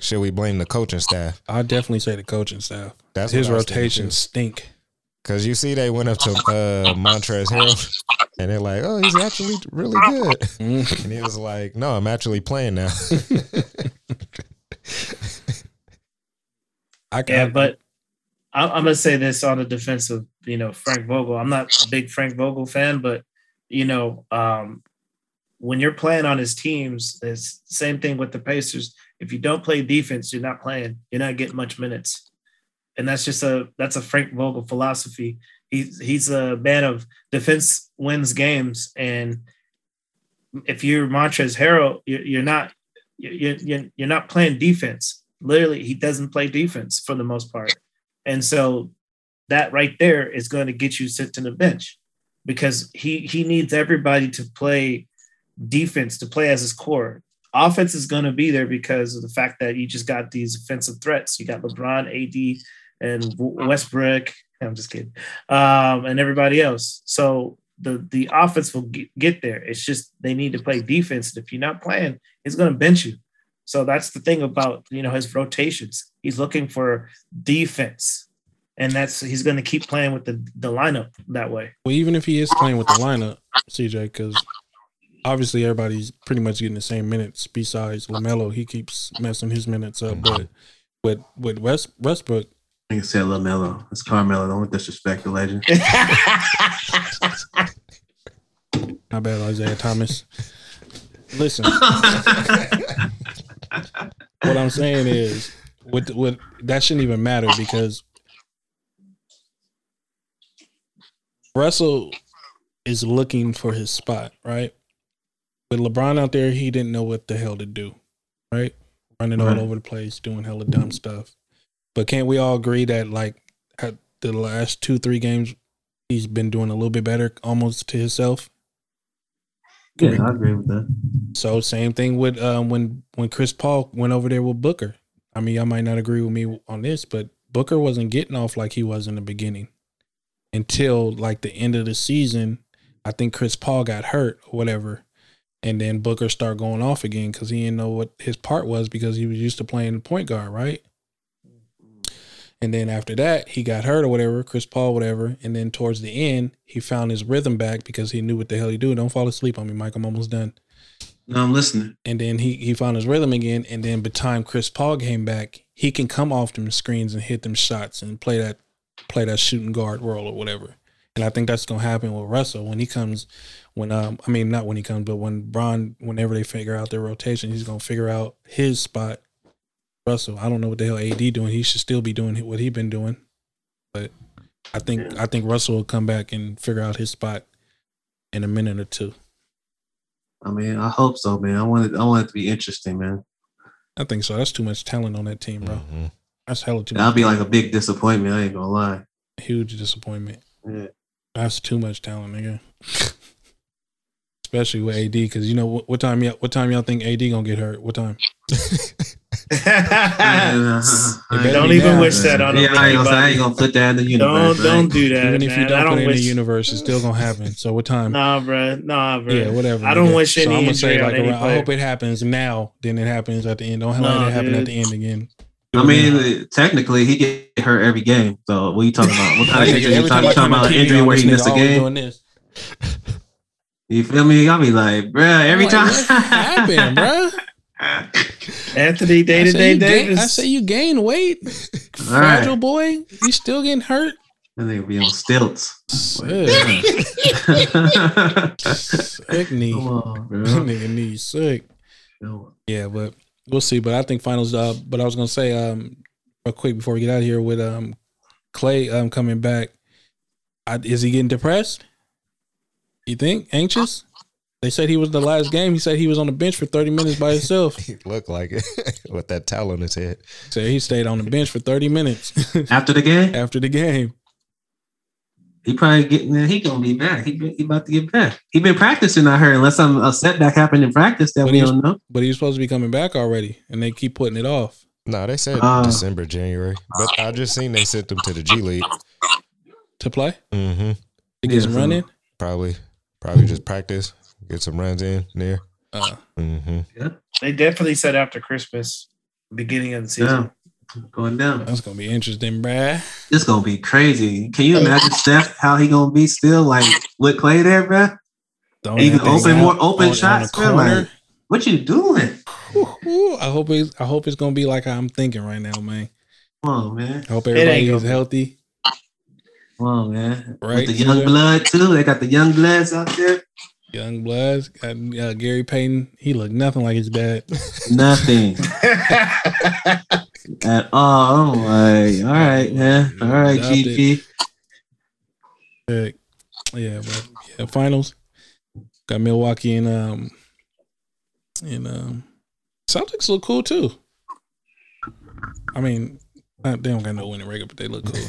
should we blame the coaching staff? I definitely say the coaching staff. That's His what I was thinking, rotations stink. Cause you see, they went up to uh, Montrezl Harrell, and they're like, "Oh, he's actually really good," <laughs> Mm. and he was like, "No, I'm actually playing now." <laughs> I Yeah, I- but I- I'm gonna say this on the defense of you know Frank Vogel. I'm not a big Frank Vogel fan, but you know um, when you're playing on his teams, it's same thing with the Pacers. If you don't play defense, you're not playing. You're not getting much minutes, and that's just a that's a Frank Vogel philosophy. He's he's a man of defense wins games, and if you're Montrezl Harrell, you're, you're not you're you're not playing defense. Literally, he doesn't play defense for the most part, and so that right there is going to get you sent to the bench because he he needs everybody to play defense to play as his core. Offense is going to be there because of the fact that you just got these offensive threats. You got LeBron, AD, and Westbrook. I'm just kidding, um, and everybody else. So the the offense will get, get there. It's just they need to play defense. And if you're not playing, he's going to bench you. So that's the thing about you know his rotations. He's looking for defense, and that's he's going to keep playing with the the lineup that way. Well, even if he is playing with the lineup, CJ, because obviously everybody's pretty much getting the same minutes. Besides Lamelo, he keeps messing his minutes up. But with with West Westbrook, I think it said LaMelo. It's Carmelo. Don't disrespect the legend. <laughs> not bad, Isaiah Thomas. Listen, <laughs> what I'm saying is, with with that shouldn't even matter because Russell is looking for his spot, right? With LeBron out there, he didn't know what the hell to do, right? running all over the place, doing hella dumb stuff. But can't we all agree that like at the last two three games, he's been doing a little bit better, almost to himself. Yeah, I agree with that. So same thing with um, when when Chris Paul went over there with Booker. I mean, y'all might not agree with me on this, but Booker wasn't getting off like he was in the beginning until like the end of the season. I think Chris Paul got hurt or whatever, and then Booker started going off again because he didn't know what his part was because he was used to playing the point guard, right? Mm-hmm. And then after that, he got hurt or whatever, Chris Paul, whatever. And then towards the end, he found his rhythm back because he knew what the hell he do. Don't fall asleep on me, Mike. I'm almost done No, I'm listening. and then he he found his rhythm again. And then by the time Chris Paul came back, he can come off them screens and hit them shots and play that play that shooting guard role or whatever. And I think that's gonna happen with Russell when he comes. When um, I mean not when he comes, but when Bron, whenever they figure out their rotation, he's gonna figure out his spot. Russell, I don't know what the hell AD doing. He should still be doing what he been doing, but I think I think Russell will come back and figure out his spot in a minute or two. I mean, I hope so, man. I want it. I want it to be interesting, man. I think so. That's too much talent on that team, bro. Mhm. That's hella too. That'll be like a big disappointment. I ain't gonna lie. huge disappointment. Yeah. That's too much talent, nigga. <laughs> Especially with AD, because you know what, what time y'all what time y'all think AD gonna get hurt? What time? <laughs> Don't even down, wish man. that on Yeah, I ain't, gonna, I ain't gonna put that in the Don't universe. don't do that, Even if you man. don't I put don't it in the universe, it's still gonna happen. So what time? Nah, bro. Nah, bro. yeah, whatever. I don't nigga. wish so any I'm gonna injury say on like any around, I hope it happens now, then it happens at the end. Don't let Nah, it happen at the end again. I mean, technically, he get hurt every game. So what are you talking about? What kind of <laughs> injury? You talking, time I you talking about injury where he missed a game? doing. You feel me? I'll be like, bruh, every I'm time. like, what happened, bro? <laughs> Anthony day I to say, day you gain, Davis. I say you gain weight, <laughs> All right. fragile boy. You still getting hurt. And they be on stilts. Sick, sick knee. Come on, bro. Nigga knee sick. Yeah, but we'll see. But I think finals. Uh, but I was gonna say um, real quick before we get out of here with um, Clay um coming back. I, is he getting depressed? You think anxious? They said he was the last game. He said he was on the bench for thirty minutes by himself. <laughs> He looked like it <laughs> with that towel on his head. So he stayed on the bench for thirty minutes After the game, after the game. He probably getting there. He gonna be back. He, been- he about to get back. He been practicing. I heard, unless some a setback happened in practice that But we don't know. But he's supposed to be coming back already, and they keep putting it off No, they said Uh. December, January. But I just seen they sent them to the G League. to play Mm-hmm. to get Yeah, some running. Probably, probably just practice, get some runs in there. Uh, Mm-hmm. They definitely said after Christmas, beginning of the season. Yeah, going down. that's gonna be interesting, bruh. It's gonna be crazy. Can you imagine Steph how he gonna be still like with Clay there, bruh? Throwing Even open more open on- on shots, the man. Like, what you doing? Ooh, I hope it's I hope it's gonna be like I'm thinking right now, man. Come on, man. I hope everybody is healthy. Come on, man. Right, With the young Caesar? blood too. They got the young bloods out there. Young Bloods got uh, Gary Payton. He looked nothing like his dad. Nothing <laughs> at all. I'm like, all right, man. All right, Adopted. GP. Heck, yeah, but yeah, finals got Milwaukee and um and um Celtics look cool too. I mean, uh, they don't got no winning record, but they look cool.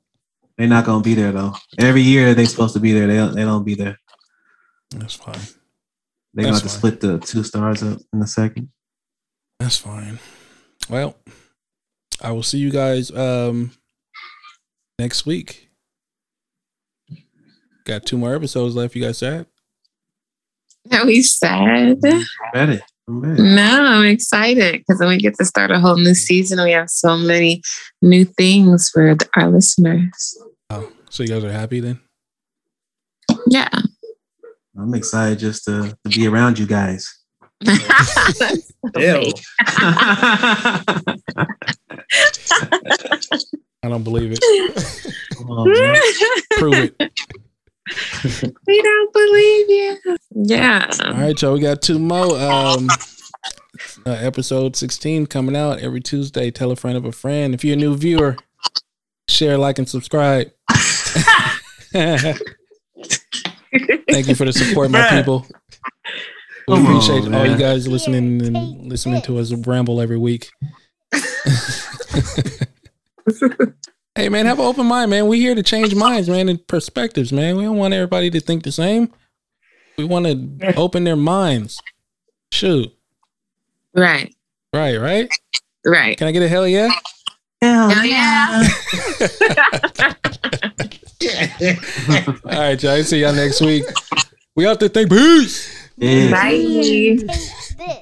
<laughs> They're not gonna be there though. Every year they're supposed to be there. They don't, they don't be there. That's fine. They gonna have to split the two stars up in a second. That's fine. Well, I will see you guys um next week. Got two more episodes left. You guys sad? Are we sad? Ready? I'm ready. No, I'm excited because then we get to start a whole new season. We have so many new things for the, our listeners. Oh, so you guys are happy then? Yeah. I'm excited just to, to be around you guys. <laughs> <laughs> Ew. <laughs> I don't believe it. Come. Prove it. we don't believe you. Yeah. All right, y'all. We got two more. Um, uh, episode 16 coming out every Tuesday. Tell a friend of a friend. If you're a new viewer, share, like, and subscribe. <laughs> Thank you for the support, my people. We Come on, appreciate all you guys listening and listening to us ramble every week. <laughs> <laughs> hey man, have an open mind, man. We here to change minds, man, and perspectives, man. We don't want everybody to think the same. We want to open their minds. Shoot. Right. Right, right? Right. Can I get a hell yeah? Hell Hell yeah. <laughs> All right, y'all. See y'all next week. We out to Think peace. Yeah. Bye.